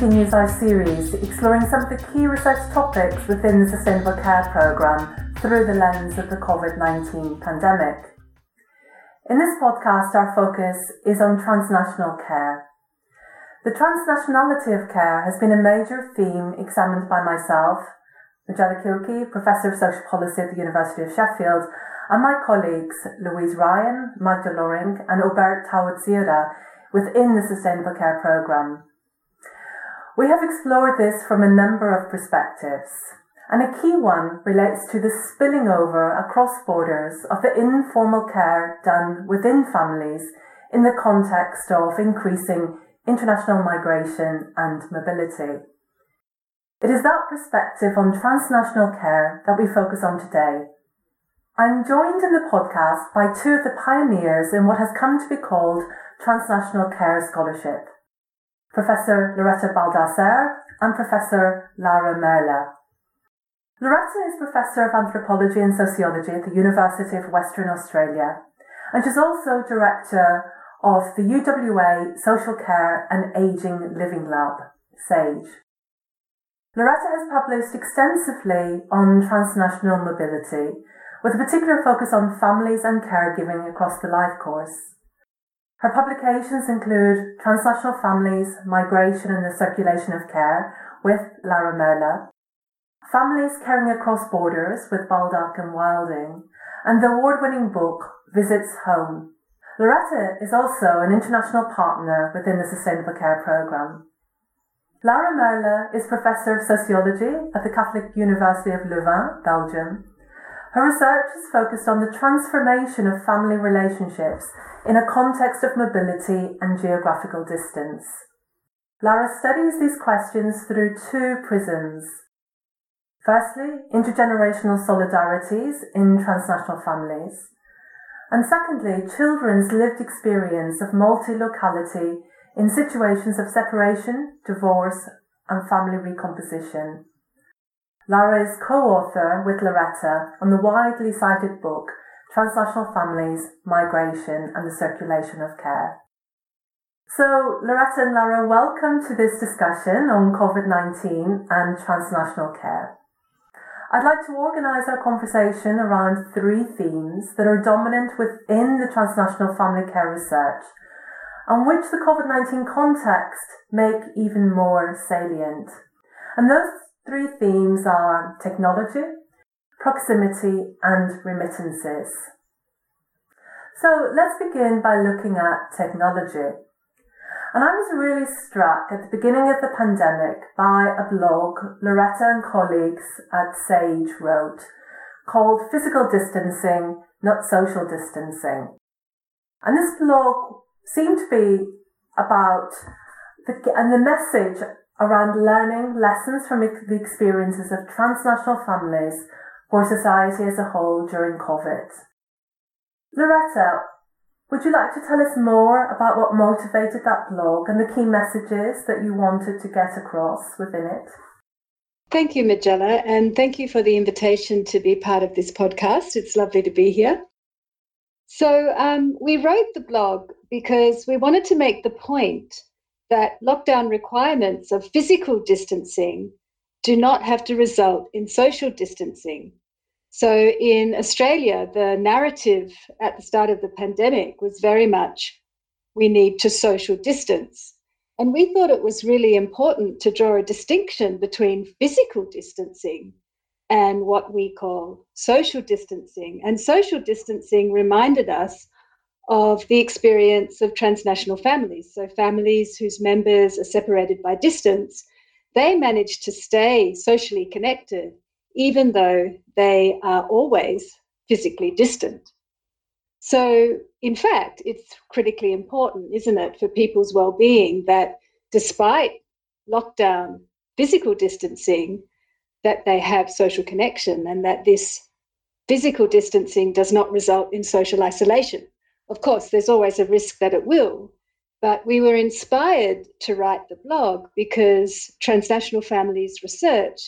continues our series exploring some of the key research topics within the Sustainable Care Programme through the lens of the COVID 19 pandemic. In this podcast, our focus is on transnational care. The transnationality of care has been a major theme examined by myself, Majella Kilkey, Professor of Social Policy at the University of Sheffield, and my colleagues Louise Ryan, Magda Loring, and Obert Tawodzera within the Sustainable Care Programme. We have explored this from a number of perspectives, and a key one relates to the spilling over across borders of the informal care done within families in the context of increasing international migration and mobility. It is that perspective on transnational care that we focus on today. I'm joined in the podcast by two of the pioneers in what has come to be called Transnational Care Scholarship, Professor Loretta Baldassar and Professor Laura Merla. Loretta is Professor of Anthropology and Sociology at the University of Western Australia, and she's also Director of the UWA Social Care and Aging Living Lab, SAGE. Loretta has published extensively on transnational mobility, with a particular focus on families and caregiving across the life course. Her publications include Transnational Families, Migration and the Circulation of Care with Laura Merla, Families Caring Across Borders with Baldock and Wilding, and the award-winning book Visits Home. Loretta is also an international partner within the Sustainable Care Programme. Laura Merla is Professor of Sociology at the Catholic University of Louvain, Belgium, her research is focused on the transformation of family relationships in a context of mobility and geographical distance. Laura studies these questions through two prisms. Firstly, intergenerational solidarities in transnational families, and secondly, children's lived experience of multi-locality in situations of separation, divorce, and family recomposition. Laura is co-author with Loretta on the widely cited book Transnational Families, Migration and the Circulation of Care. So, Loretta and Laura, welcome to this discussion on COVID-19 and transnational care. I'd like to organise our conversation around three themes that are dominant within the transnational family care research and which the COVID-19 context make even more salient. And those three themes are technology, proximity, and remittances. So let's begin by looking at technology. And I was really struck at the beginning of the pandemic by a blog Loretta and colleagues at Sage wrote called Physical Distancing, Not Social Distancing. And this blog seemed to be about the, and the message around learning lessons from the experiences of transnational families for society as a whole during COVID. Loretta, would you like to tell us more about what motivated that blog and the key messages that you wanted to get across within it? Thank you, Majella, and thank you for the invitation to be part of this podcast. It's lovely to be here. So, um, we wrote the blog because we wanted to make the point that lockdown requirements of physical distancing do not have to result in social distancing. So in Australia, the narrative at the start of the pandemic was very much we need to social distance. And we thought it was really important to draw a distinction between physical distancing and what we call social distancing. And social distancing reminded us of the experience of transnational families. So, families whose members are separated by distance, they manage to stay socially connected, even though they are always physically distant. So, in fact, it's critically important, isn't it, for people's well being that despite lockdown physical distancing, that they have social connection and that this physical distancing does not result in social isolation. Of course, there's always a risk that it will, but we were inspired to write the blog because transnational families research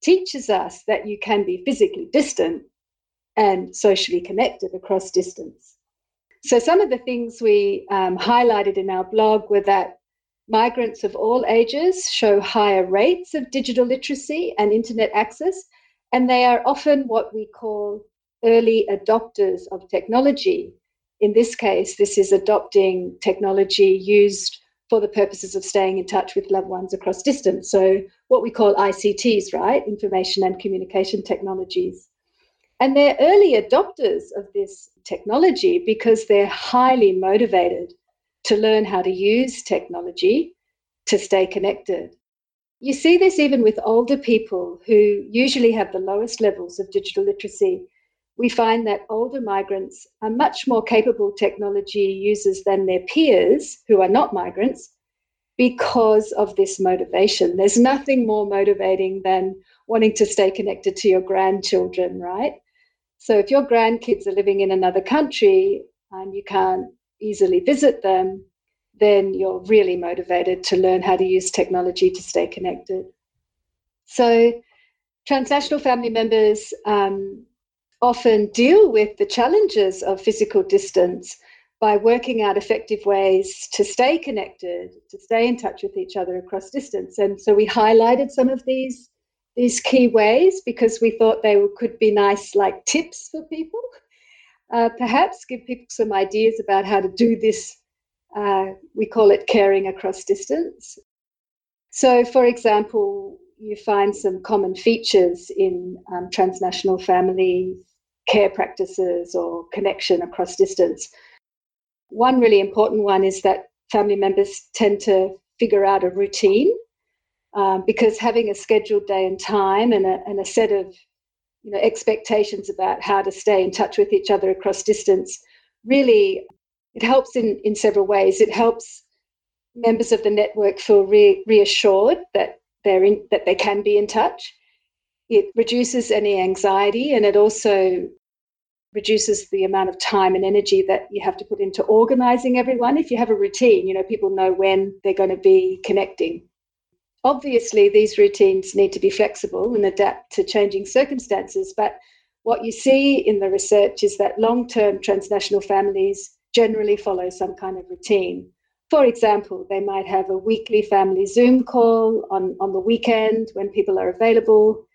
teaches us that you can be physically distant and socially connected across distance. So, some of the things we um, highlighted in our blog were that migrants of all ages show higher rates of digital literacy and internet access, and they are often what we call early adopters of technology. In this case, this is adopting technology used for the purposes of staying in touch with loved ones across distance. So, what we call ICTs, right? Information and communication technologies. And they're early adopters of this technology because they're highly motivated to learn how to use technology to stay connected. You see this even with older people who usually have the lowest levels of digital literacy. We find that older migrants are much more capable technology users than their peers who are not migrants because of this motivation. There's nothing more motivating than wanting to stay connected to your grandchildren, right? So if your grandkids are living in another country and you can't easily visit them, then you're really motivated to learn how to use technology to stay connected. So transnational family members um, often deal with the challenges of physical distance by working out effective ways to stay connected, to stay in touch with each other across distance. And so we highlighted some of these these key ways because we thought they could be nice like tips for people. Uh, perhaps give people some ideas about how to do this. Uh, we call it caring across distance. So, for example, you find some common features in um, transnational family care practices or connection across distance. One really important one is that family members tend to figure out a routine um, because having a scheduled day and time and a, and a set of you know expectations about how to stay in touch with each other across distance really it helps in in several ways it helps members of the network feel re- reassured that they're in that they can be in touch it reduces any anxiety and it also reduces the amount of time and energy that you have to put into organizing everyone if you have a routine you know people know when they're going to be connecting Obviously, these routines need to be flexible and adapt to changing circumstances, but what you see in the research is that long term transnational families generally follow some kind of routine. For example, they might have a weekly family Zoom call on, on the weekend when people are available.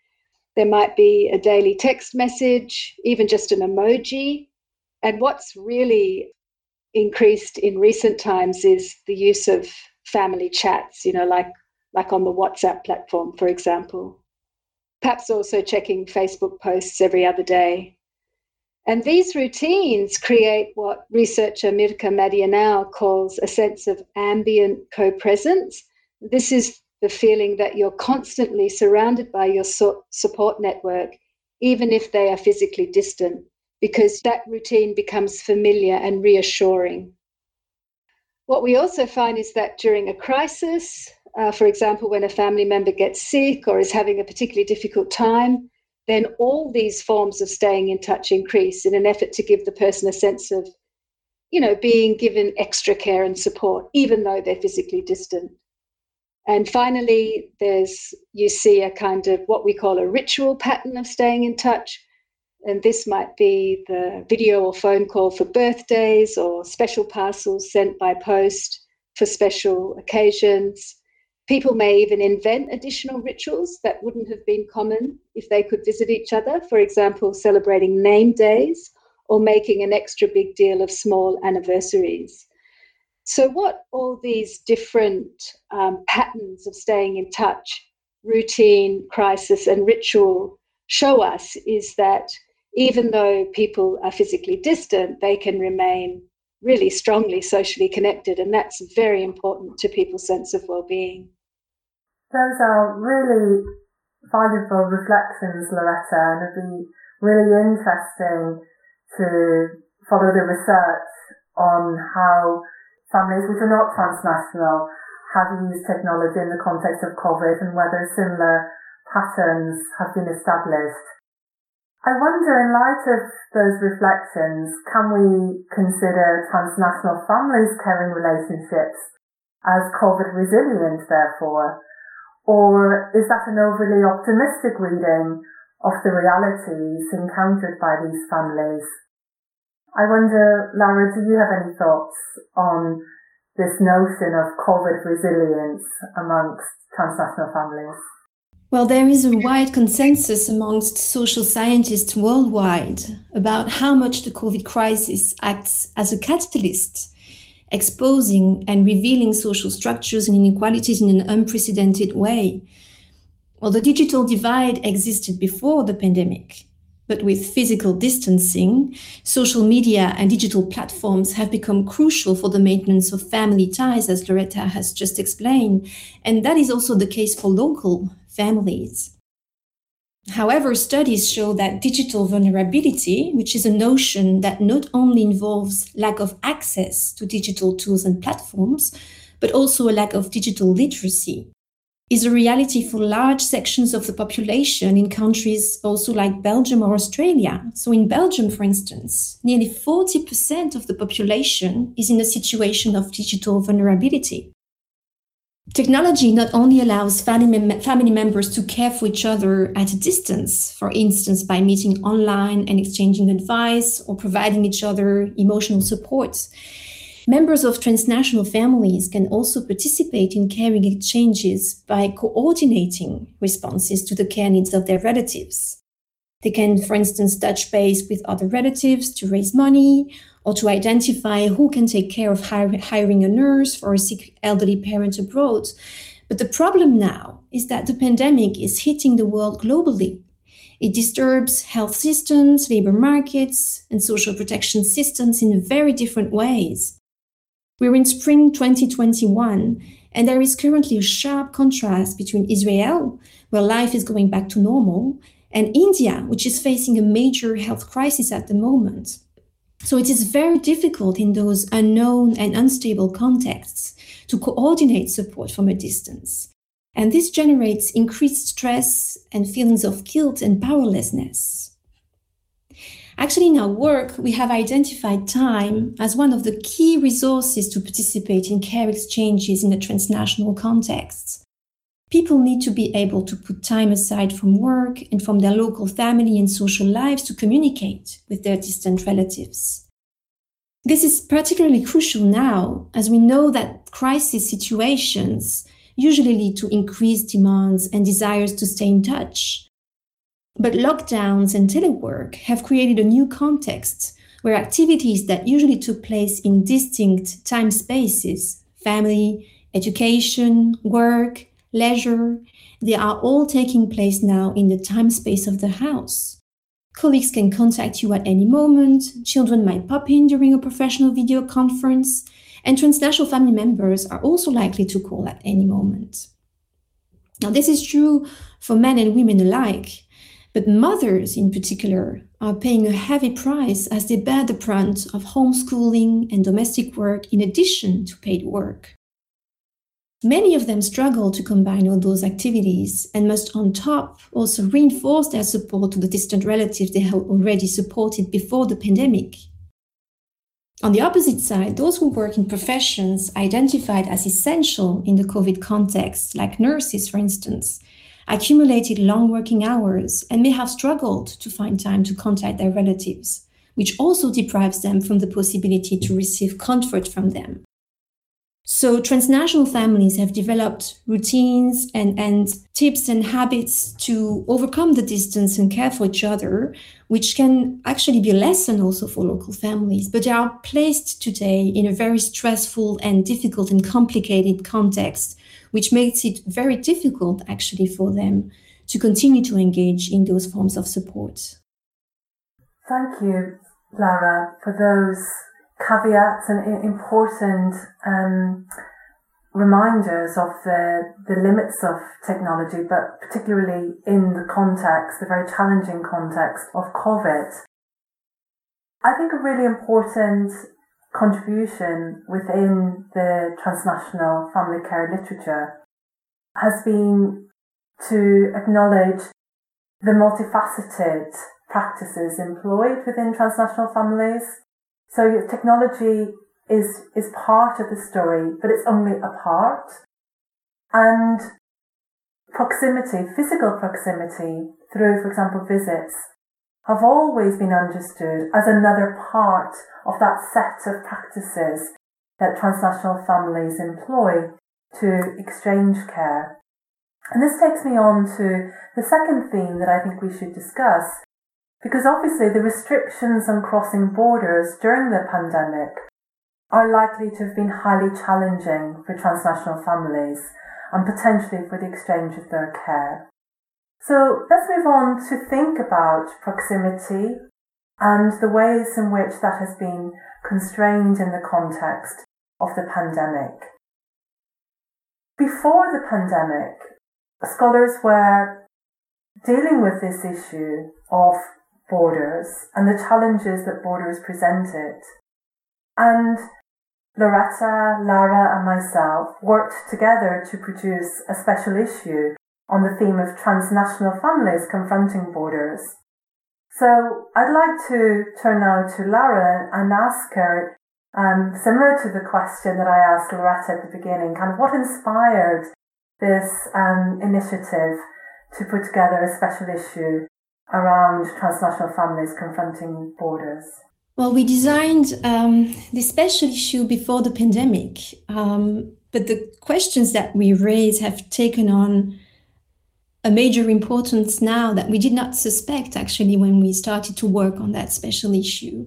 There might be a daily text message, even just an emoji. And what's really increased in recent times is the use of family chats, you know, like like on the WhatsApp platform, for example. Perhaps also checking Facebook posts every other day. And these routines create what researcher Mirca Madianou calls a sense of ambient co presence. This is the feeling that you're constantly surrounded by your so- support network, even if they are physically distant, because that routine becomes familiar and reassuring. What we also find is that during a crisis, uh, for example, when a family member gets sick or is having a particularly difficult time, then all these forms of staying in touch increase in an effort to give the person a sense of, you know, being given extra care and support, even though they're physically distant. And finally, there's you see a kind of what we call a ritual pattern of staying in touch. And this might be the video or phone call for birthdays or special parcels sent by post for special occasions People may even invent additional rituals that wouldn't have been common if they could visit each other, for example, celebrating name days or making an extra big deal of small anniversaries. So, what all these different um, patterns of staying in touch, routine, crisis, and ritual show us is that even though people are physically distant, they can remain really strongly socially connected, and that's very important to people's sense of well-being. Those are really valuable reflections, Loretta, and it'd be really interesting to follow the research on how families which are not transnational have used technology in the context of COVID and whether similar patterns have been established. I wonder, in light of those reflections, can we consider transnational families' caring relationships as COVID resilient, therefore? Or is that an overly optimistic reading of the realities encountered by these families? I wonder, Laura, do you have any thoughts on this notion of COVID resilience amongst transnational families? Well, there is a wide consensus amongst social scientists worldwide about how much the COVID crisis acts as a catalyst, exposing and revealing social structures and inequalities in an unprecedented way. Well, the digital divide existed before the pandemic, but with physical distancing, social media and digital platforms have become crucial for the maintenance of family ties, as Loretta has just explained. And that is also the case for local families. However, studies show that digital vulnerability, which is a notion that not only involves lack of access to digital tools and platforms, but also a lack of digital literacy, is a reality for large sections of the population in countries also like Belgium or Australia. So, in Belgium, for instance, nearly 40% of the population is in a situation of digital vulnerability. Technology not only allows family, family members to care for each other at a distance, for instance, by meeting online and exchanging advice or providing each other emotional support Members of transnational families can also participate in caring exchanges by coordinating responses to the care needs of their relatives. They can, for instance, touch base with other relatives to raise money or to identify who can take care of hiring a nurse for a sick elderly parent abroad. But the problem now is that the pandemic is hitting the world globally. It disturbs health systems, labor markets, and social protection systems in very different ways. We're in spring 2021, and there is currently a sharp contrast between Israel, where life is going back to normal, and India, which is facing a major health crisis at the moment. So it is very difficult in those unknown and unstable contexts to coordinate support from a distance. And this generates increased stress and feelings of guilt and powerlessness. Actually, in our work, we have identified time as one of the key resources to participate in care exchanges in a transnational context. People need to be able to put time aside from work and from their local family and social lives to communicate with their distant relatives. This is particularly crucial now, as we know that crisis situations usually lead to increased demands and desires to stay in touch, but lockdowns and telework have created a new context where activities that usually took place in distinct time spaces, family, education, work, leisure, they are all taking place now in the time space of the house. Colleagues can contact you at any moment, children might pop in during a professional video conference, and transnational family members are also likely to call at any moment. Now, this is true for men and women alike, but mothers, in particular, are paying a heavy price as they bear the brunt of homeschooling and domestic work in addition to paid work. Many of them struggle to combine all those activities and must, on top, also reinforce their support to the distant relatives they have already supported before the pandemic. On the opposite side, those who work in professions identified as essential in the COVID context, like nurses, for instance, accumulated long working hours, and may have struggled to find time to contact their relatives, which also deprives them from the possibility to receive comfort from them. So, transnational families have developed routines and, and tips and habits to overcome the distance and care for each other, which can actually be a lesson also for local families. But they are placed today in a very stressful and difficult and complicated context which makes it very difficult actually for them to continue to engage in those forms of support. Thank you, Laura, for those caveats and important um, reminders of the, the limits of technology, but particularly in the context, the very challenging context of COVID. I think a really important contribution within the transnational family care literature has been to acknowledge the multifaceted practices employed within transnational families. So technology is, is part of the story, but it's only a part. And proximity, physical proximity through, for example, visits have always been understood as another part of that set of practices that transnational families employ to exchange care. And this takes me on to the second theme that I think we should discuss, because obviously the restrictions on crossing borders during the pandemic are likely to have been highly challenging for transnational families and potentially for the exchange of their care. So let's move on to think about proximity and the ways in which that has been constrained in the context of the pandemic. Before the pandemic, scholars were dealing with this issue of borders and the challenges that borders presented. And Loretta, Laura, and myself worked together to produce a special issue on the theme of transnational families confronting borders. So I'd like to turn now to Laura and ask her, um, similar to the question that I asked Loretta at the beginning, kind of what inspired this um, initiative to put together a special issue around transnational families confronting borders? Well, we designed um, this special issue before the pandemic, um, but the questions that we raise have taken on a major importance now that we did not suspect actually when we started to work on that special issue.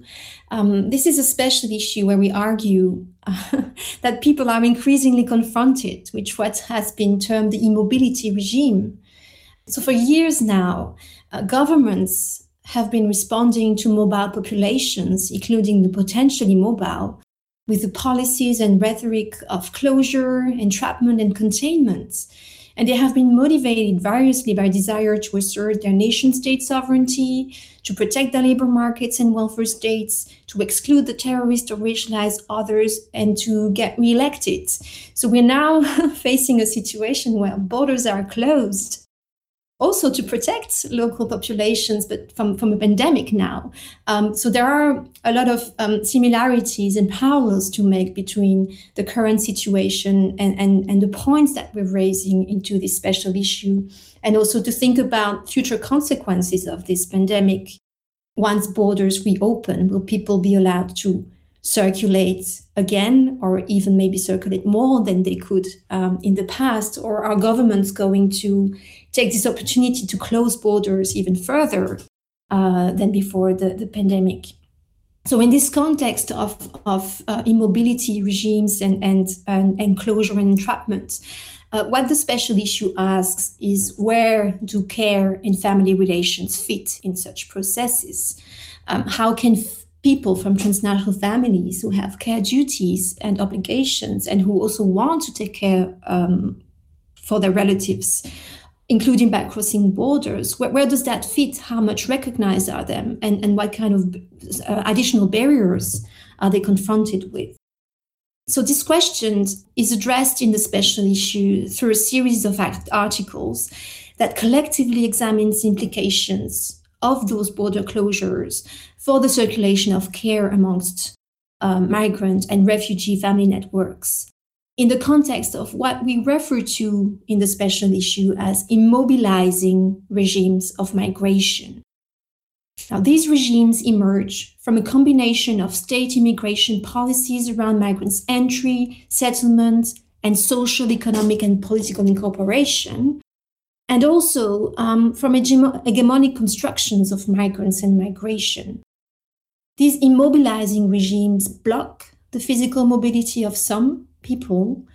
Um, this is a special issue where we argue uh, that people are increasingly confronted with what has been termed the immobility regime. So, for years now, uh, governments have been responding to mobile populations, including the potentially mobile, with the policies and rhetoric of closure, entrapment, and containment and they have been motivated variously by desire to assert their nation state sovereignty, to protect the labor markets and welfare states, to exclude the terrorist or racialize others, and to get reelected. So we're now facing a situation where borders are closed also to protect local populations, but from, from a pandemic now. Um, so there are a lot of um, similarities and parallels to make between the current situation and, and, and the points that we're raising into this special issue, and also to think about future consequences of this pandemic. Once borders reopen, will people be allowed to circulate again or even maybe circulate more than they could um, in the past? Or are governments going to take this opportunity to close borders even further uh, than before the, the pandemic? So, in this context of, of uh, immobility regimes and, and, and enclosure and entrapment, uh, what the special issue asks is where do care and family relations fit in such processes? Um, how can people from transnational families who have care duties and obligations and who also want to take care um, for their relatives including by crossing borders. Where, where, does that fit? How much recognized are them? And, and what kind of uh, additional barriers are they confronted with? So this question is addressed in the special issue through a series of articles that collectively examines implications of those border closures for the circulation of care amongst um, migrant and refugee family networks in the context of what we refer to in the special issue as immobilizing regimes of migration. Now, these regimes emerge from a combination of state immigration policies around migrants' entry, settlement, and social, economic, and political incorporation, and also um, from hegemonic constructions of migrants and migration. These immobilizing regimes block the physical mobility of some people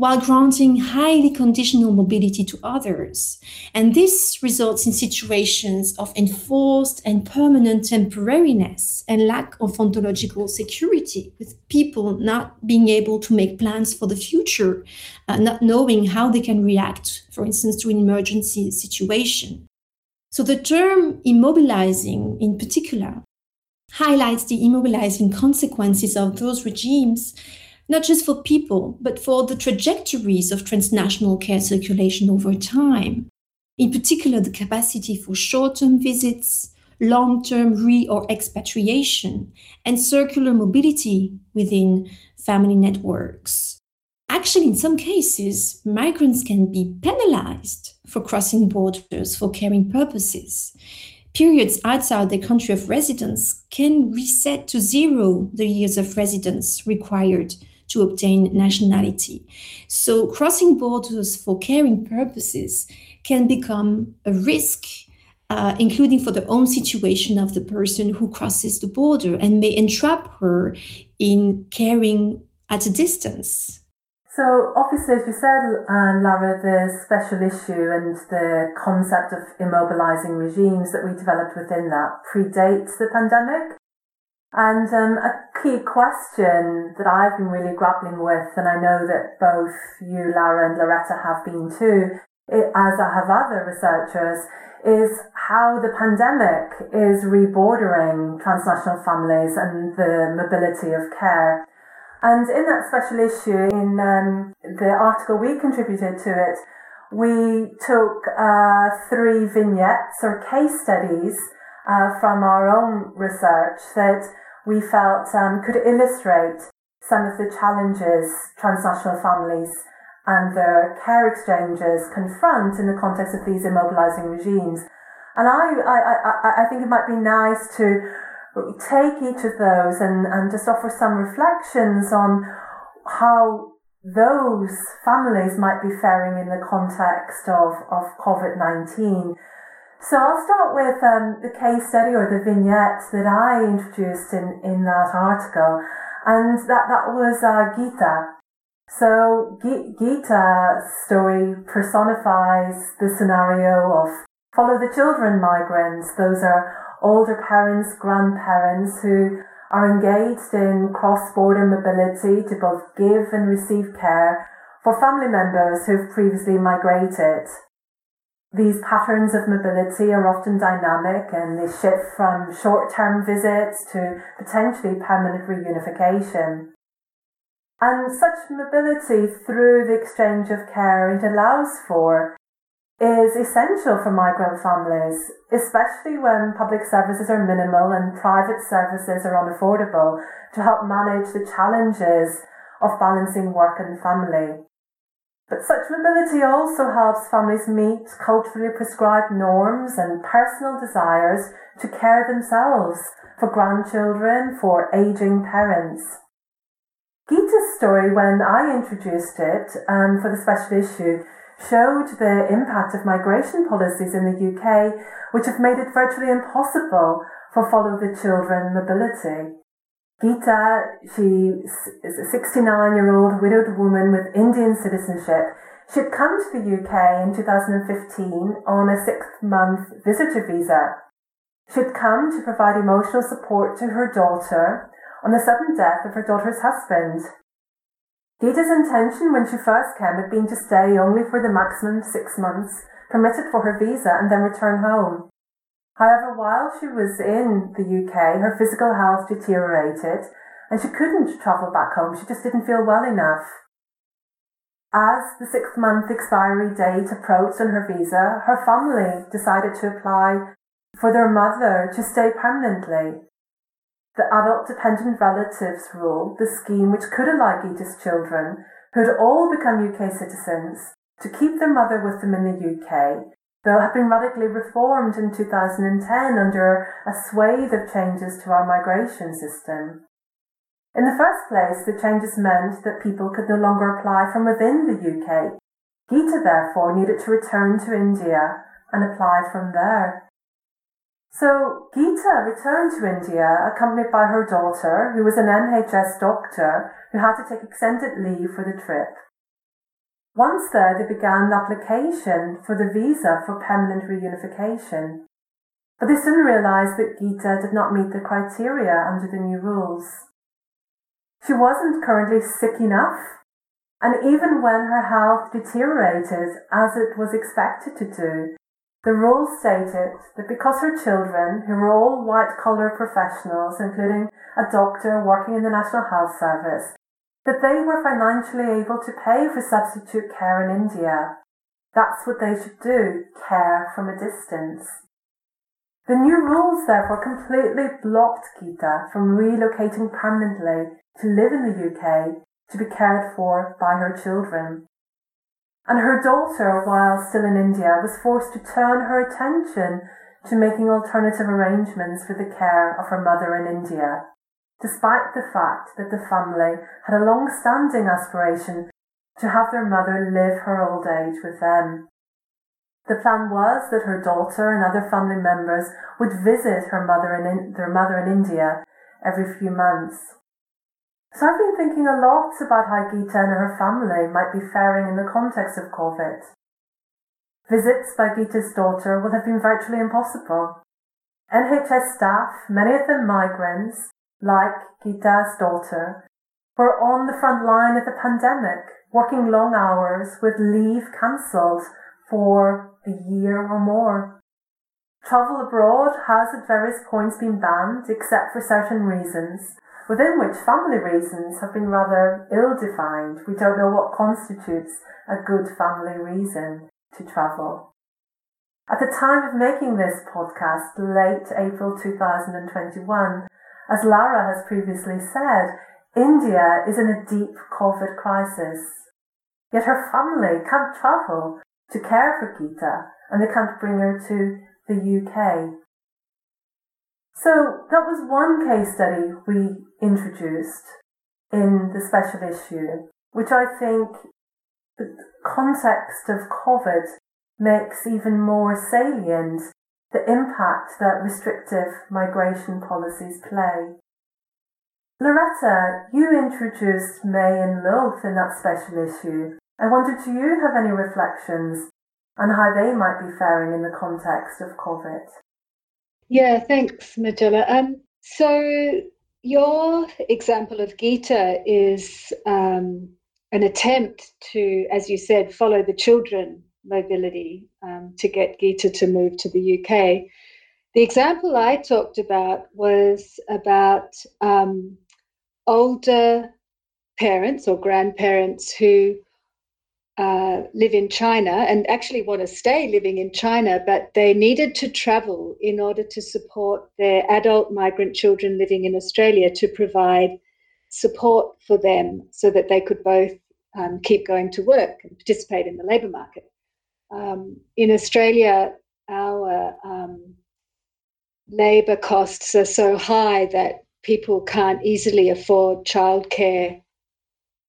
while granting highly conditional mobility to others. And this results in situations of enforced and permanent temporariness and lack of ontological security, with people not being able to make plans for the future, uh, not knowing how they can react, for instance, to an emergency situation. So the term immobilizing in particular highlights the immobilizing consequences of those regimes not just for people, but for the trajectories of transnational care circulation over time. In particular, the capacity for short term visits, long term re or expatriation, and circular mobility within family networks. Actually, in some cases, migrants can be penalized for crossing borders for caring purposes. Periods outside their country of residence can reset to zero the years of residence required to obtain nationality. So, crossing borders for caring purposes can become a risk uh, including for the own situation of the person who crosses the border and may entrap her in caring at a distance. So, obviously, as you said, um, Laura, the special issue and the concept of immobilizing regimes that we developed within that predates the pandemic. And um, a key question that I've been really grappling with, and I know that both you, Laura, and Loretta have been too, as I have other researchers, is how the pandemic is rebordering transnational families and the mobility of care. And in that special issue, in um, the article we contributed to it, we took uh, three vignettes or case studies uh, from our own research that we felt um, could illustrate some of the challenges transnational families and the care exchanges confront in the context of these immobilizing regimes. And I, I, I, I think it might be nice to take each of those and, and just offer some reflections on how those families might be faring in the context of, of COVID 19. So I'll start with um, the case study or the vignette that I introduced in, in that article, and that, that was uh, Gita. So Gita's story personifies the scenario of follow the children migrants. Those are older parents, grandparents who are engaged in cross-border mobility to both give and receive care for family members who've previously migrated. These patterns of mobility are often dynamic and they shift from short-term visits to potentially permanent reunification. And such mobility through the exchange of care it allows for is essential for migrant families, especially when public services are minimal and private services are unaffordable to help manage the challenges of balancing work and family. But such mobility also helps families meet culturally prescribed norms and personal desires to care themselves for grandchildren, for aging parents. Gita's story, when I introduced it um, for the special issue, showed the impact of migration policies in the UK, which have made it virtually impossible for follow the children mobility. Gita, she is a 69 year old widowed woman with Indian citizenship. She had come to the UK in 2015 on a six month visitor visa. She had come to provide emotional support to her daughter on the sudden death of her daughter's husband. Gita's intention when she first came had been to stay only for the maximum six months permitted for her visa and then return home. However, while she was in the UK, her physical health deteriorated and she couldn't travel back home. She just didn't feel well enough. As the six month expiry date approached on her visa, her family decided to apply for their mother to stay permanently the adult dependent relatives rule, the scheme which could allow Gita's children, who had all become UK citizens, to keep their mother with them in the UK, though had been radically reformed in 2010 under a swathe of changes to our migration system. In the first place, the changes meant that people could no longer apply from within the UK. Gita therefore needed to return to India and apply from there. So Gita returned to India accompanied by her daughter, who was an NHS doctor who had to take extended leave for the trip. Once there, they began the application for the visa for permanent reunification. But they soon realised that Gita did not meet the criteria under the new rules. She wasn't currently sick enough, and even when her health deteriorated as it was expected to do, the rules stated that because her children, who were all white-collar professionals, including a doctor working in the National Health Service, that they were financially able to pay for substitute care in India. That's what they should do, care from a distance. The new rules therefore completely blocked Gita from relocating permanently to live in the UK to be cared for by her children and her daughter, while still in India, was forced to turn her attention to making alternative arrangements for the care of her mother in India. Despite the fact that the family had a long standing aspiration to have their mother live her old age with them. The plan was that her daughter and other family members would visit her mother in, their mother in India every few months. So I've been thinking a lot about how Geeta and her family might be faring in the context of COVID. Visits by Gita's daughter will have been virtually impossible. NHS staff, many of them migrants, like Geeta's daughter, were on the front line of the pandemic, working long hours with leave cancelled for a year or more. Travel abroad has at various points been banned except for certain reasons, within which family reasons have been rather ill defined. We don't know what constitutes a good family reason to travel. At the time of making this podcast, late April 2021, as Laura has previously said, India is in a deep COVID crisis. Yet her family can't travel to care for Geeta and they can't bring her to the UK. So that was one case study we introduced in the special issue, which I think the context of COVID makes even more salient the impact that restrictive migration policies play. Loretta, you introduced May and Loth in that special issue. I wondered, do you have any reflections on how they might be faring in the context of COVID? Yeah, thanks, Majella. Um, so your example of Geeta is um, an attempt to, as you said, follow the children mobility um, to get Geeta to move to the UK. The example I talked about was about um, older parents or grandparents who uh, live in China and actually want to stay living in China, but they needed to travel in order to support their adult migrant children living in Australia to provide support for them so that they could both um, keep going to work and participate in the labour market. Um, in Australia, our um, labour costs are so high that people can't easily afford childcare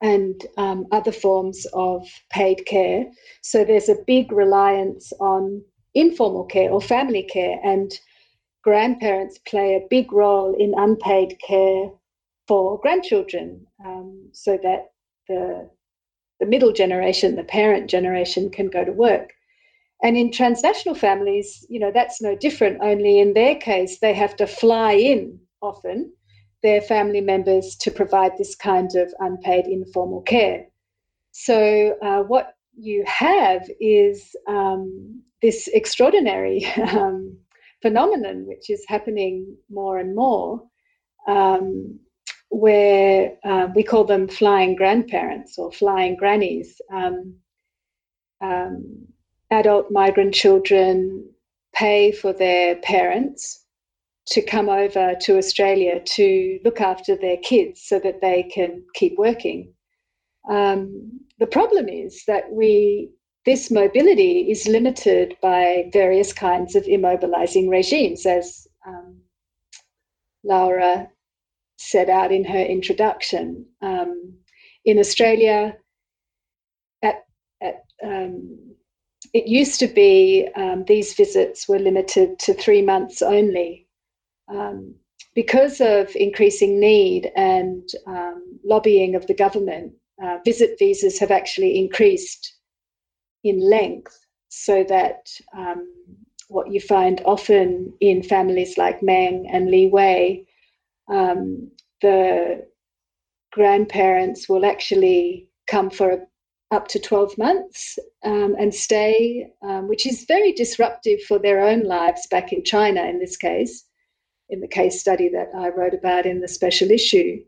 and um, other forms of paid care. So there's a big reliance on informal care or family care, and grandparents play a big role in unpaid care for grandchildren um, so that the, the middle generation, the parent generation, can go to work. And in transnational families, you know, that's no different, only in their case, they have to fly in often their family members to provide this kind of unpaid informal care. So, uh, what you have is um, this extraordinary um, phenomenon, which is happening more and more, um, where uh, we call them flying grandparents or flying grannies. Um, um, adult migrant children pay for their parents to come over to Australia to look after their kids so that they can keep working. Um, the problem is that we this mobility is limited by various kinds of immobilizing regimes, as um, Laura set out in her introduction. Um, in Australia, at, at um, it used to be um, these visits were limited to three months only, um, because of increasing need and um, lobbying of the government, uh, visit visas have actually increased in length so that um, what you find often in families like Meng and Li Wei, um, the grandparents will actually come for up to 12 months um, and stay, um, which is very disruptive for their own lives back in China in this case in the case study that I wrote about in the special issue.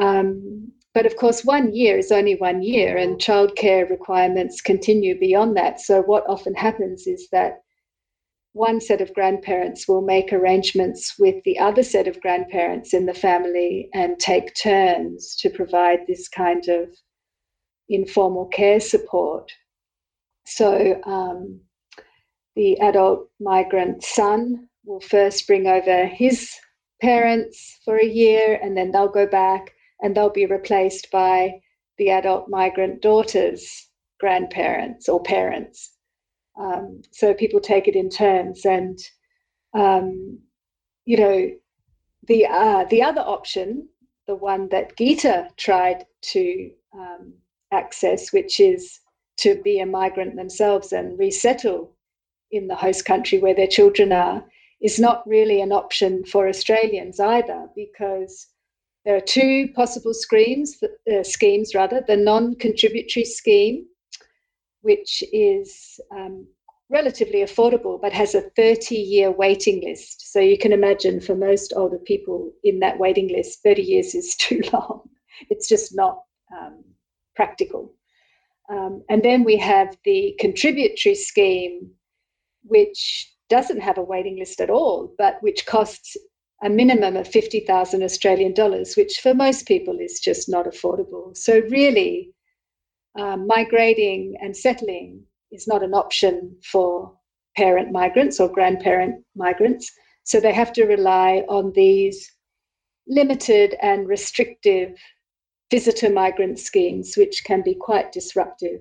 Um, but of course, one year is only one year, and childcare requirements continue beyond that. So, what often happens is that one set of grandparents will make arrangements with the other set of grandparents in the family and take turns to provide this kind of informal care support. So, um, the adult migrant son will first bring over his parents for a year and then they'll go back and they'll be replaced by the adult migrant daughter's grandparents or parents. Um, so people take it in turns, and um, you know, the uh, the other option, the one that Gita tried to um, access, which is to be a migrant themselves and resettle in the host country where their children are, is not really an option for Australians either, because there are two possible schemes, uh, schemes rather, the non-contributory scheme, which is um, relatively affordable but has a 30 year waiting list. So you can imagine for most older people in that waiting list, 30 years is too long. It's just not um, practical. Um, and then we have the contributory scheme, which doesn't have a waiting list at all, but which costs a minimum of 50,000 Australian dollars, which for most people is just not affordable. So, really, um, migrating and settling is not an option for parent migrants or grandparent migrants. So, they have to rely on these limited and restrictive visitor migrant schemes, which can be quite disruptive.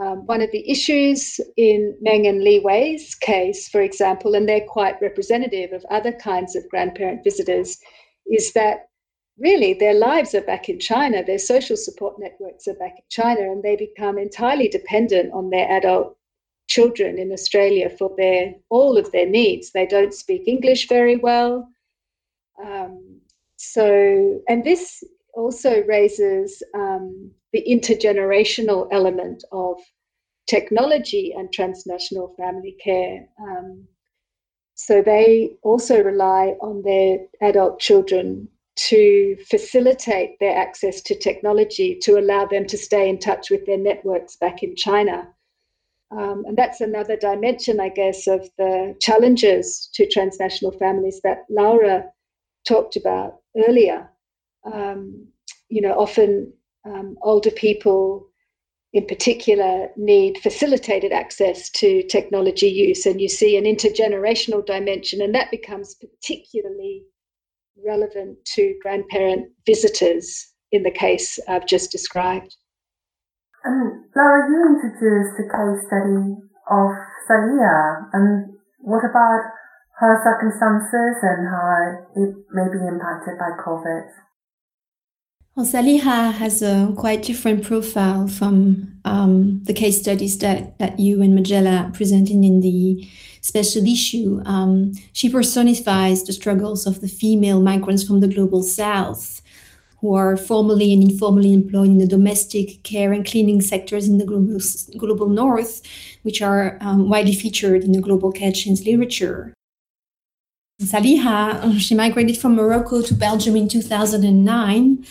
Um, one of the issues in Meng and Li Wei's case, for example, and they're quite representative of other kinds of grandparent visitors, is that really their lives are back in China, their social support networks are back in China, and they become entirely dependent on their adult children in Australia for their all of their needs. They don't speak English very well. Um, so, and this also raises um, the intergenerational element of technology and transnational family care. Um, so they also rely on their adult children to facilitate their access to technology to allow them to stay in touch with their networks back in China. Um, and that's another dimension, I guess, of the challenges to transnational families that Laura talked about earlier. Um, you know, often um, older people in particular need facilitated access to technology use and you see an intergenerational dimension and that becomes particularly relevant to grandparent visitors in the case I've just described. Um, and Laura, you introduced a case study of Saliha and what about her circumstances and how it may be impacted by COVID? Well, Saliha has a quite different profile from um, the case studies that, that you and Majella presented in the special issue. Um, she personifies the struggles of the female migrants from the global south who are formally and informally employed in the domestic care and cleaning sectors in the global, global north, which are um, widely featured in the global care chain literature. Saliha, she migrated from Morocco to Belgium in 2009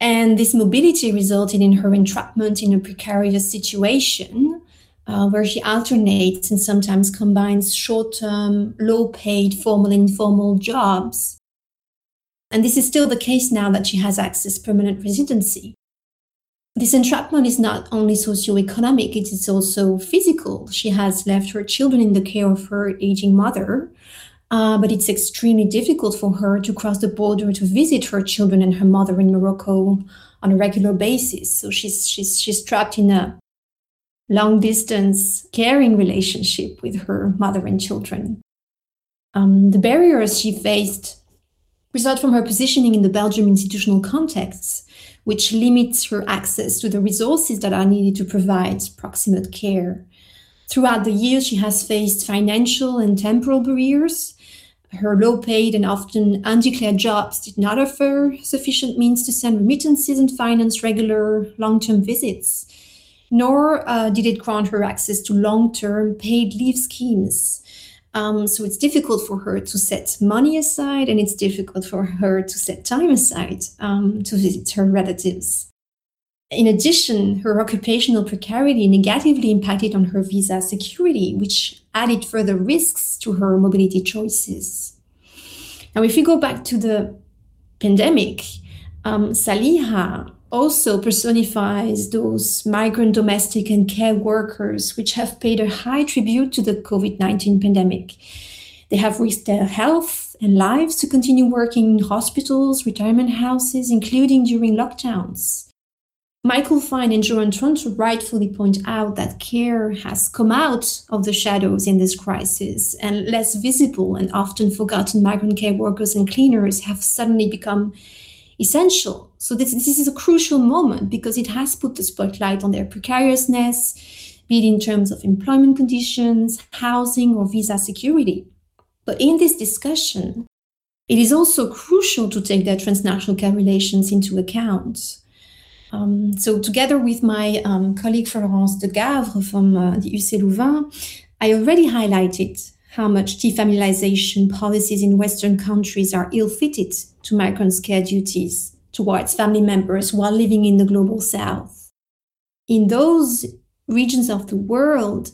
and this mobility resulted in her entrapment in a precarious situation uh, where she alternates and sometimes combines short term, low paid, formal informal jobs. And this is still the case now that she has access permanent residency. This entrapment is not only socio-economic, it is also physical. She has left her children in the care of her aging mother, uh, but it's extremely difficult for her to cross the border to visit her children and her mother in Morocco on a regular basis. So she's she's she's trapped in a long distance caring relationship with her mother and children. Um, the barriers she faced result from her positioning in the Belgium institutional context, which limits her access to the resources that are needed to provide proximate care. Throughout the years, she has faced financial and temporal barriers, her low paid and often undeclared jobs did not offer sufficient means to send remittances and finance regular long term visits, nor uh, did it grant her access to long term paid leave schemes. Um, so it's difficult for her to set money aside, and it's difficult for her to set time aside um, to visit her relatives. In addition, her occupational precarity negatively impacted on her visa security, which added further risks to her mobility choices. Now, if we go back to the pandemic, um, Saliha also personifies those migrant domestic and care workers which have paid a high tribute to the COVID 19 pandemic. They have risked their health and lives to continue working in hospitals, retirement houses, including during lockdowns. Michael Fine and Joan Tronto rightfully point out that care has come out of the shadows in this crisis, and less visible and often forgotten migrant care workers and cleaners have suddenly become essential. So this, this is a crucial moment because it has put the spotlight on their precariousness, be it in terms of employment conditions, housing, or visa security. But in this discussion, it is also crucial to take their transnational care relations into account. Um, so, together with my um, colleague Florence Degavre from uh, the UC Louvain, I already highlighted how much defamilialization policies in Western countries are ill fitted to migrants' care duties towards family members while living in the global south. In those regions of the world,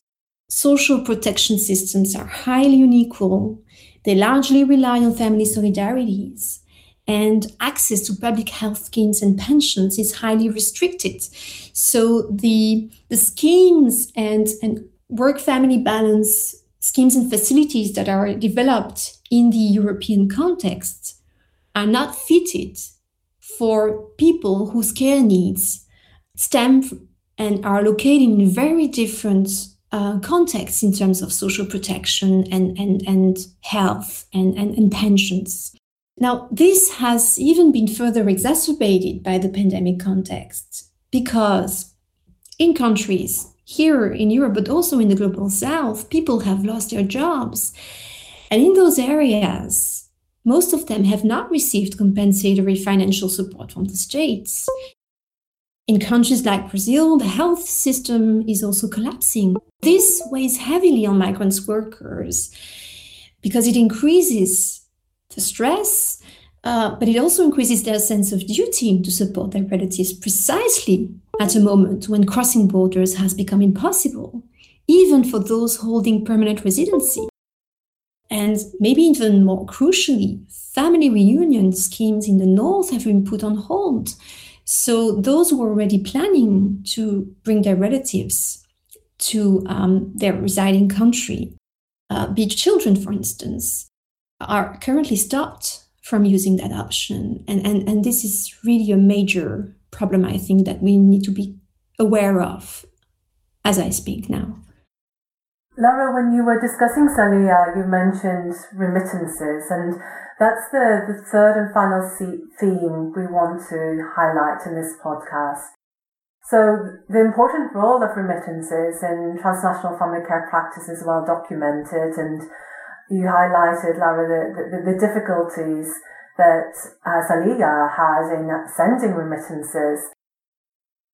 social protection systems are highly unequal. They largely rely on family solidarities, and access to public health schemes and pensions is highly restricted. So the, the schemes and, and work family balance schemes and facilities that are developed in the European context are not fitted for people whose care needs stem and are located in very different uh, contexts in terms of social protection and, and, and health and, and, and pensions. Now, this has even been further exacerbated by the pandemic context because in countries here in Europe, but also in the global south, people have lost their jobs. And in those areas, most of them have not received compensatory financial support from the states. In countries like Brazil, the health system is also collapsing. This weighs heavily on migrants workers because it increases the stress uh, but it also increases their sense of duty to support their relatives precisely at a moment when crossing borders has become impossible, even for those holding permanent residency. And maybe even more crucially, family reunion schemes in the north have been put on hold. So those who are already planning to bring their relatives to um, their residing country, uh, be children, for instance, are currently stopped from using that option. And, and, and this is really a major problem, I think, that we need to be aware of as I speak now. Laura, when you were discussing Saliha, you mentioned remittances, and that's the, the third and final theme we want to highlight in this podcast. So the important role of remittances in transnational family care practice is well documented and you highlighted, Laura, the, the, the difficulties that uh, Saliha has in sending remittances.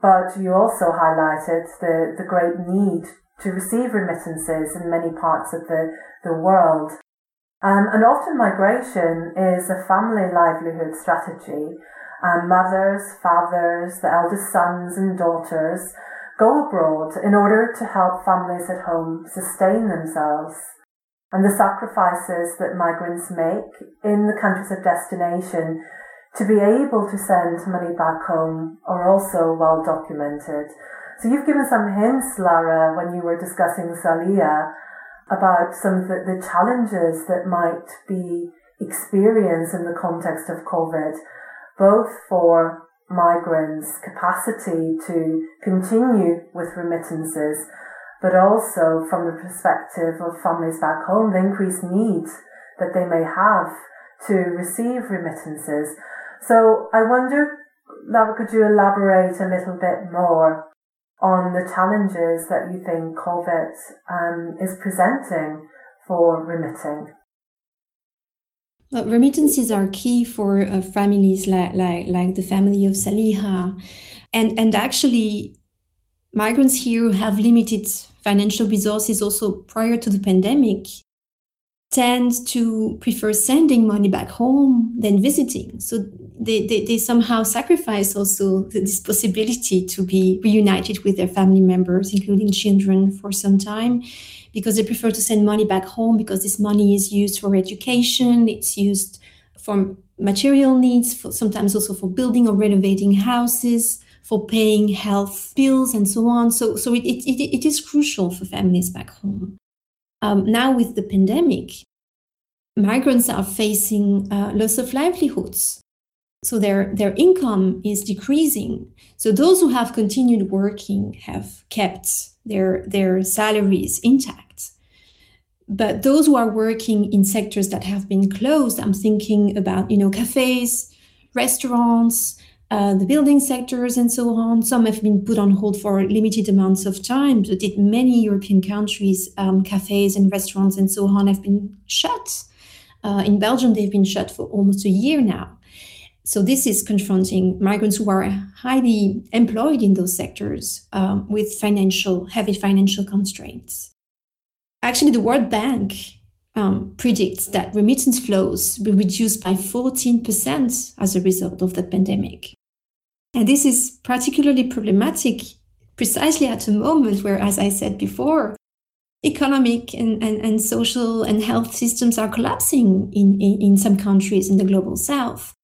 But you also highlighted the, the great need to receive remittances in many parts of the, the world. Um, and often migration is a family livelihood strategy. Um, mothers, fathers, the eldest sons and daughters go abroad in order to help families at home sustain themselves and the sacrifices that migrants make in the countries of destination to be able to send money back home are also well documented. So you've given some hints, Laura, when you were discussing Saliha about some of the, the challenges that might be experienced in the context of COVID, both for migrants' capacity to continue with remittances, but also from the perspective of families back home, the increased needs that they may have to receive remittances. So I wonder, Laura, could you elaborate a little bit more on the challenges that you think COVID um, is presenting for remitting? Remittances are key for uh, families like, like, like the family of Saliha. And, and actually, migrants here have limited financial resources also prior to the pandemic tend to prefer sending money back home than visiting. So they, they, they, somehow sacrifice also this possibility to be reunited with their family members, including children, for some time, because they prefer to send money back home because this money is used for education, it's used for material needs, for sometimes also for building or renovating houses for paying health bills and so on. So, so it, it, it, is crucial for families back home. Um, now, with the pandemic, migrants are facing uh, loss of livelihoods. So their, their income is decreasing. So those who have continued working have kept their, their salaries intact. But those who are working in sectors that have been closed, I'm thinking about, you know, cafes, restaurants, uh, the building sectors and so on. Some have been put on hold for limited amounts of time. But in many European countries, um, cafes and restaurants and so on have been shut. Uh, in Belgium, they've been shut for almost a year now. So this is confronting migrants who are highly employed in those sectors um, with financial heavy financial constraints. Actually, the World Bank um, predicts that remittance flows will reduce by 14% as a result of the pandemic. And this is particularly problematic precisely at a moment where, as I said before, economic and, and, and social and health systems are collapsing in, in, in some countries in the global south.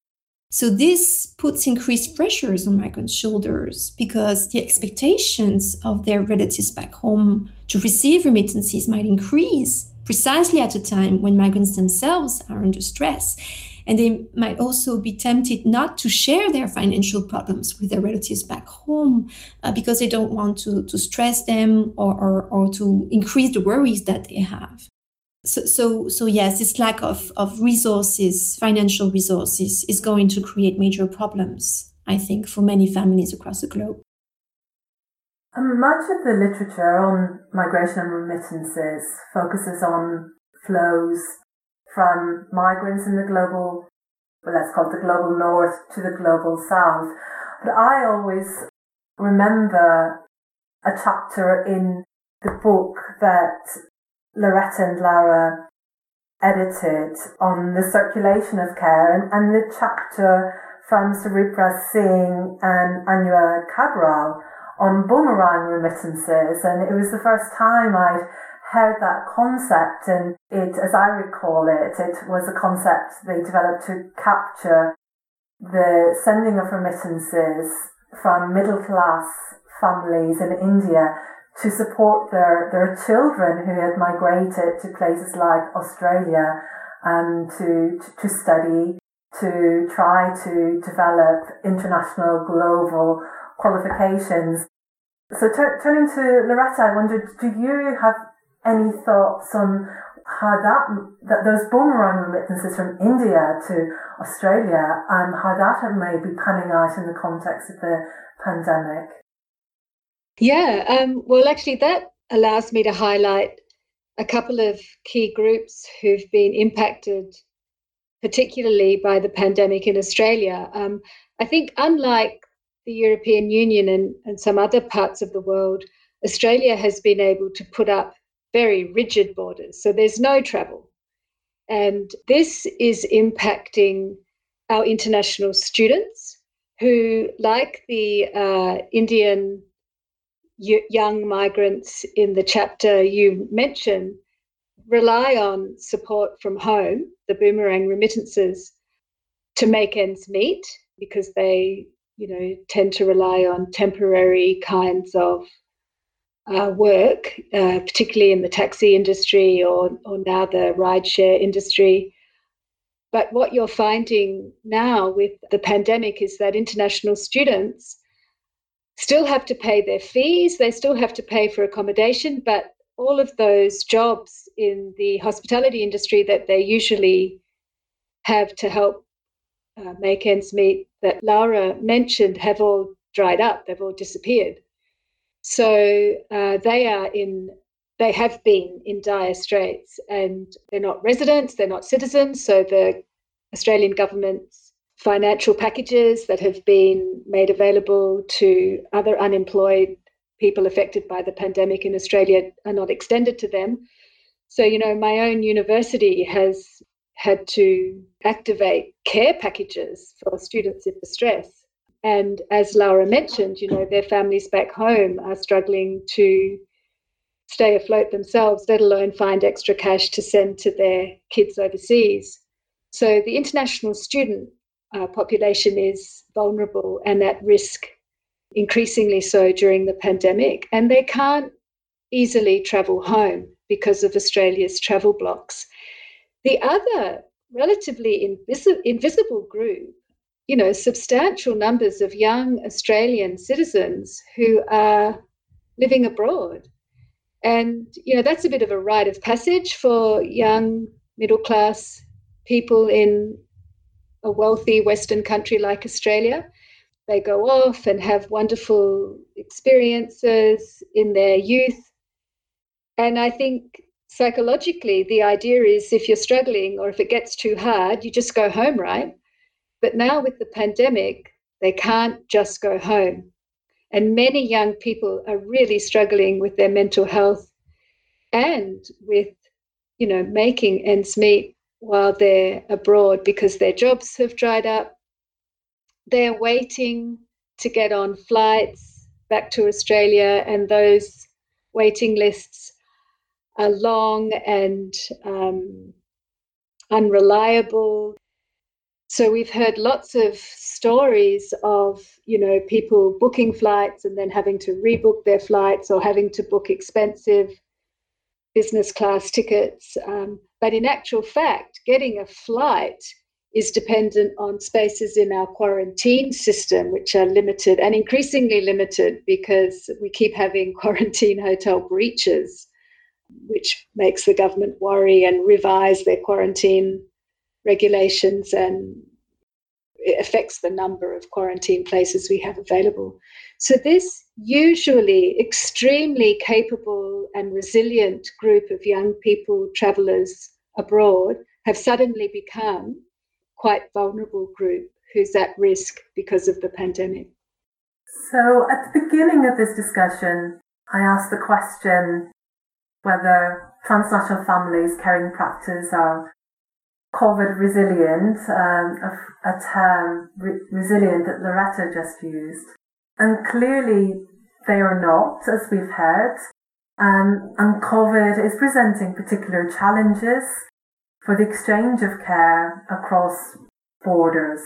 So this puts increased pressures on migrants' shoulders because the expectations of their relatives back home to receive remittances might increase precisely at a time when migrants themselves are under stress. And they might also be tempted not to share their financial problems with their relatives back home uh, because they don't want to, to stress them or, or, or to increase the worries that they have. So, so, so yes, this lack of, of resources, financial resources, is going to create major problems, I think, for many families across the globe. Much of the literature on migration and remittances focuses on flows from migrants in the global, well, let's call it the global north to the global south. But I always remember a chapter in the book that Loretta and Laura edited on the circulation of care and, and the chapter from Supriya Singh and Anuja Cabraal on boomerang remittances, and it was the first time I'd heard that concept. And it, as I recall it, it was a concept they developed to capture the sending of remittances from middle class families in India to support their, their children who had migrated to places like Australia um, to, to, study, to try to develop international global qualifications. So t- turning to Loretta, I wondered, do you have any thoughts on how that, that those boomerang remittances from India to Australia, um, how that may be panning out in the context of the pandemic? Yeah, um, well, actually, that allows me to highlight a couple of key groups who've been impacted, particularly by the pandemic in Australia. Um, I think, unlike the European Union and, and some other parts of the world, Australia has been able to put up very rigid borders. So there's no travel. And this is impacting our international students who, like the uh, Indian young migrants in the chapter you mentioned, rely on support from home, the boomerang remittances, to make ends meet because they you know, tend to rely on temporary kinds of uh, work, uh, particularly in the taxi industry or, or now the rideshare industry. But what you're finding now with the pandemic is that international students still have to pay their fees, they still have to pay for accommodation, but all of those jobs in the hospitality industry that they usually have to help uh, make ends meet that Laura mentioned have all dried up, they've all disappeared. So uh, they are in, they have been in dire straits and they're not residents, they're not citizens. So the Australian government's financial packages that have been made available to other unemployed people affected by the pandemic in Australia are not extended to them. So, you know, my own university has had to activate care packages for students in distress. And as Laura mentioned, you know, their families back home are struggling to stay afloat themselves, let alone find extra cash to send to their kids overseas. So the international student uh, population is vulnerable and at risk, increasingly so during the pandemic. And they can't easily travel home because of Australia's travel blocks. The other relatively invis- invisible group, you know, substantial numbers of young Australian citizens who are living abroad. And, you know, that's a bit of a rite of passage for young middle class people in a wealthy Western country like Australia. They go off and have wonderful experiences in their youth. And I think psychologically, the idea is if you're struggling or if it gets too hard, you just go home, right? But now with the pandemic, they can't just go home. And many young people are really struggling with their mental health and with, you know, making ends meet while they're abroad because their jobs have dried up. They're waiting to get on flights back to Australia, and those waiting lists are long and um, unreliable. So we've heard lots of stories of you know people booking flights and then having to rebook their flights or having to book expensive business class tickets. Um, but in actual fact, getting a flight is dependent on spaces in our quarantine system, which are limited and increasingly limited because we keep having quarantine hotel breaches, which makes the government worry and revise their quarantine regulations and it affects the number of quarantine places we have available. So, this usually extremely capable and resilient group of young people, travelers abroad, have suddenly become quite vulnerable group who's at risk because of the pandemic. So, at the beginning of this discussion, I asked the question whether transnational families caring practice are COVID resilient, um, a, a, term re- resilient that Loretta just used. And clearly they are not, as we've heard. Um, and COVID is presenting particular challenges for the exchange of care across borders.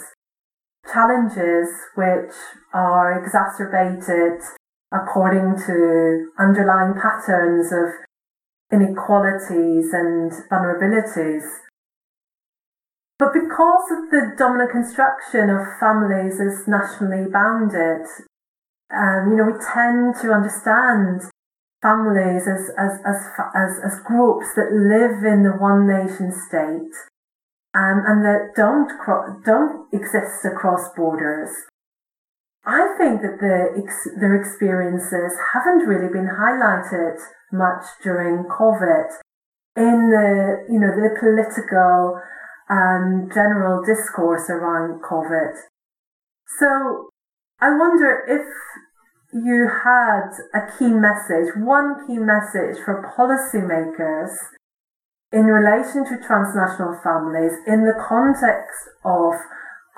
Challenges which are exacerbated according to underlying patterns of inequalities and vulnerabilities but because of the dominant construction of families as nationally bounded, um, you know, we tend to understand families as, as, as, as, as groups that live in the one nation state um, and that don't, don't exist across borders. I think that the, their experiences haven't really been highlighted much during COVID in the, you know, the political and general discourse around COVID. So I wonder if you had a key message, one key message for policymakers in relation to transnational families in the context of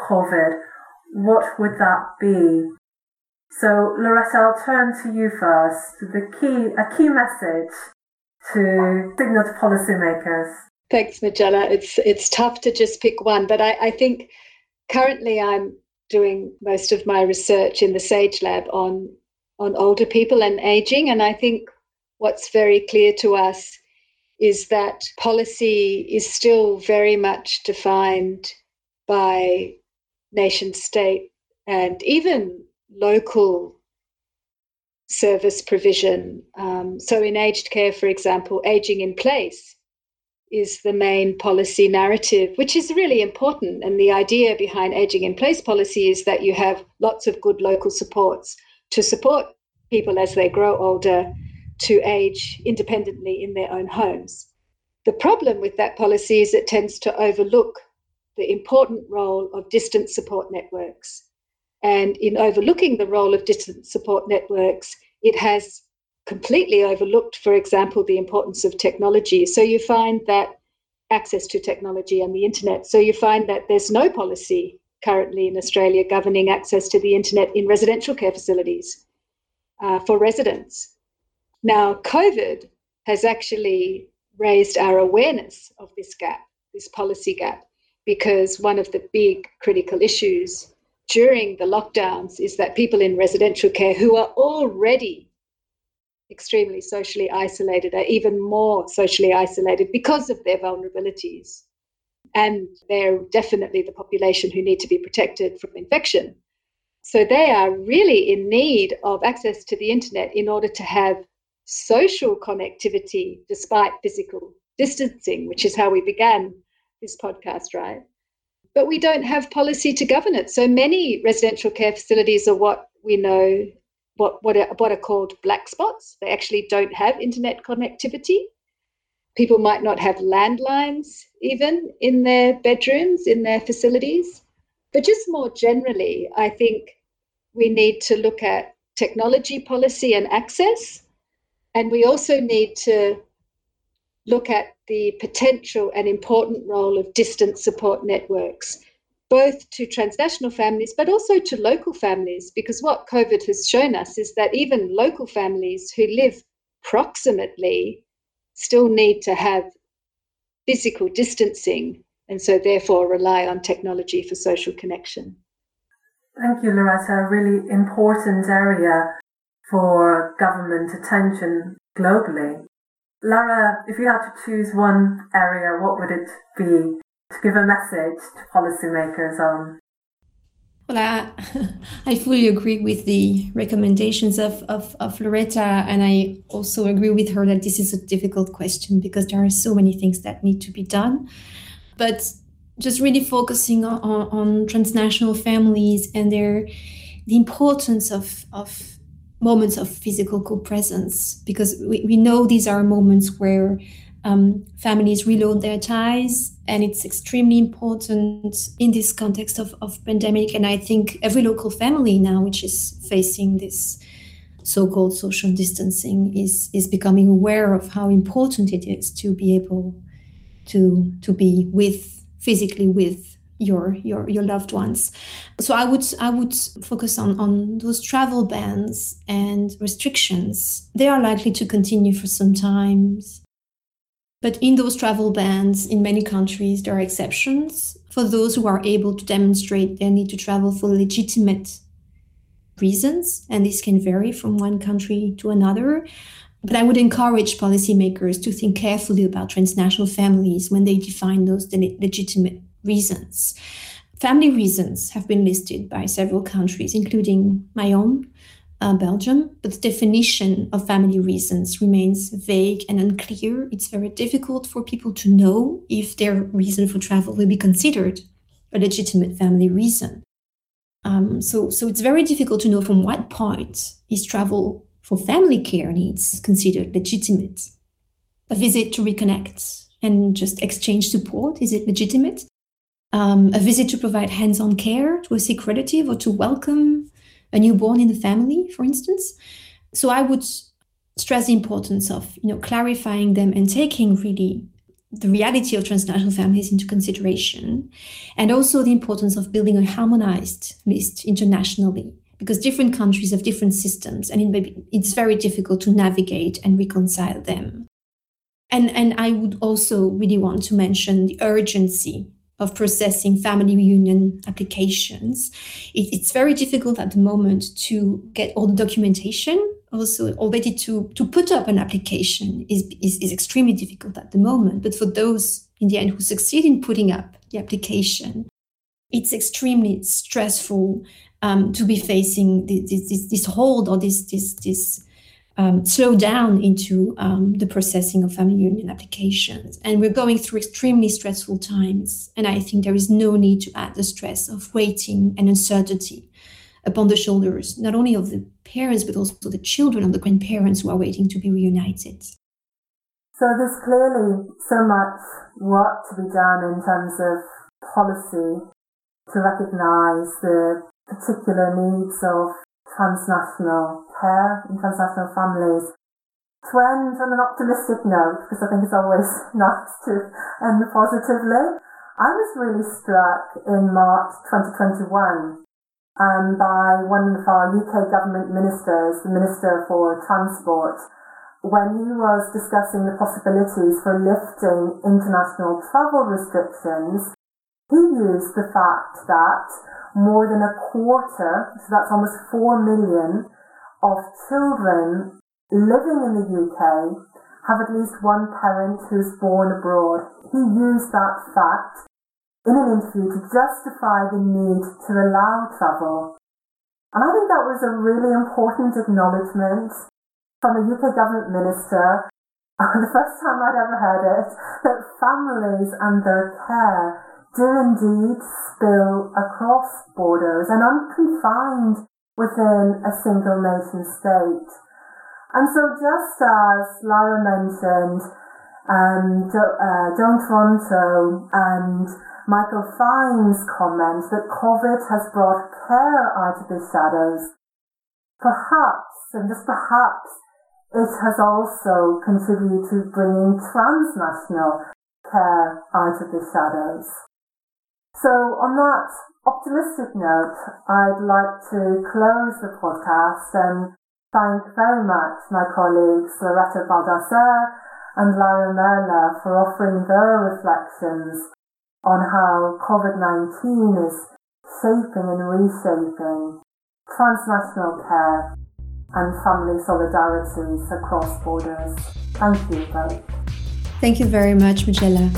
COVID, what would that be? So Loretta, I'll turn to you first. The key, a key message to signal to policymakers. Thanks, Majella. It's it's tough to just pick one, but I, I think currently I'm doing most of my research in the Sage Lab on on older people and aging, and I think what's very clear to us is that policy is still very much defined by nation state and even local service provision. Um, so, in aged care, for example, aging in place is the main policy narrative, which is really important. And the idea behind aging in place policy is that you have lots of good local supports to support people as they grow older to age independently in their own homes. The problem with that policy is it tends to overlook the important role of distance support networks. And in overlooking the role of distance support networks, it has completely overlooked, for example, the importance of technology. So you find that access to technology and the internet. So you find that there's no policy currently in Australia governing access to the internet in residential care facilities uh, for residents. Now, COVID has actually raised our awareness of this gap, this policy gap, because one of the big critical issues during the lockdowns is that people in residential care who are already extremely socially isolated are even more socially isolated because of their vulnerabilities. and they're definitely the population who need to be protected from infection. So they are really in need of access to the internet in order to have social connectivity despite physical distancing, which is how we began this podcast, right? But we don't have policy to govern it. So many residential care facilities are what we know what what are, what are called black spots. They actually don't have internet connectivity. People might not have landlines even in their bedrooms, in their facilities. But just more generally, I think we need to look at technology policy and access. And we also need to look at the potential and important role of distance support networks, both to transnational families, but also to local families. Because what COVID has shown us is that even local families who live proximately still need to have physical distancing and so therefore rely on technology for social connection. Thank you, Loretta. A really important area for government attention globally. Laura, if you had to choose one area, what would it be to give a message to policymakers on? Well, I, I fully agree with the recommendations of, of, of Loretta, and I also agree with her that this is a difficult question because there are so many things that need to be done. But just really focusing on, on transnational families and their the importance of, of moments of physical co-presence because we, we know these are moments where um, families reload their ties and it's extremely important in this context of, of pandemic and i think every local family now which is facing this so-called social distancing is is becoming aware of how important it is to be able to to be with physically with your your your loved ones. So i would i would focus on on those travel bans and restrictions. They are likely to continue for some time but in those travel bans in many countries there are exceptions for those who are able to demonstrate their need to travel for legitimate reasons and this can vary from one country to another but I would encourage policymakers to think carefully about transnational families when they define those legitimate reasons. Family reasons have been listed by several countries, including my own, uh, Belgium, but the definition of family reasons remains vague and unclear. It's very difficult for people to know if their reason for travel will be considered a legitimate family reason. Um, so, so it's very difficult to know from what point is travel for family care needs considered legitimate. A visit to reconnect and just exchange support, is it legitimate? um, a visit to provide hands on care to a sick relative or to welcome a newborn in the family, for instance. So I would stress the importance of you know clarifying them and taking really the reality of transnational families into consideration and also the importance of building a harmonized list internationally because different countries have different systems and it be, it's very difficult to navigate and reconcile them and and i would also really want to mention the urgency of processing family reunion applications. It, it's very difficult at the moment to get all the documentation. Also, already to, to put up an application is, is, is extremely difficult at the moment. But for those in the end who succeed in putting up the application, it's extremely stressful um, to be facing this, this, this hold or this, this, this um, slow down into um, the processing of family union applications. And we're going through extremely stressful times. And I think there is no need to add the stress of waiting and uncertainty upon the shoulders, not only of the parents, but also the children and the grandparents who are waiting to be reunited. So there's clearly so much work to be done in terms of policy to recognise the particular needs of transnational and transnational families. To end on an optimistic note, because I think it's always nice to end positively, I was really struck in March 2021 um, by one of our UK government ministers, the Minister for Transport, when he was discussing the possibilities for lifting international travel restrictions, he used the fact that more than a quarter, so that's almost 4 million, of children living in the UK have at least one parent who's born abroad. He used that fact in an interview to justify the need to allow travel. And I think that was a really important acknowledgement from a UK government minister, the first time I'd ever heard it, that families and their care do indeed spill across borders and aren't confined within a single nation state. And so just as Laura mentioned, um, jo- uh, Joan Tronto and Michael Fine's comment that COVID has brought care out of the shadows, perhaps, and just perhaps, it has also contributed to bringing transnational care out of the shadows. So on that optimistic note, I'd like to close the podcast and thank very much my colleagues Loretta Baldassar and Laura Merla for offering their reflections on how COVID-19 is shaping and reshaping transnational care and family solidarities across borders. Thank you both. Thank you very much, Majella.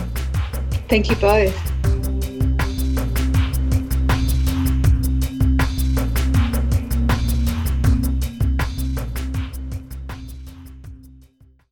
Thank you both.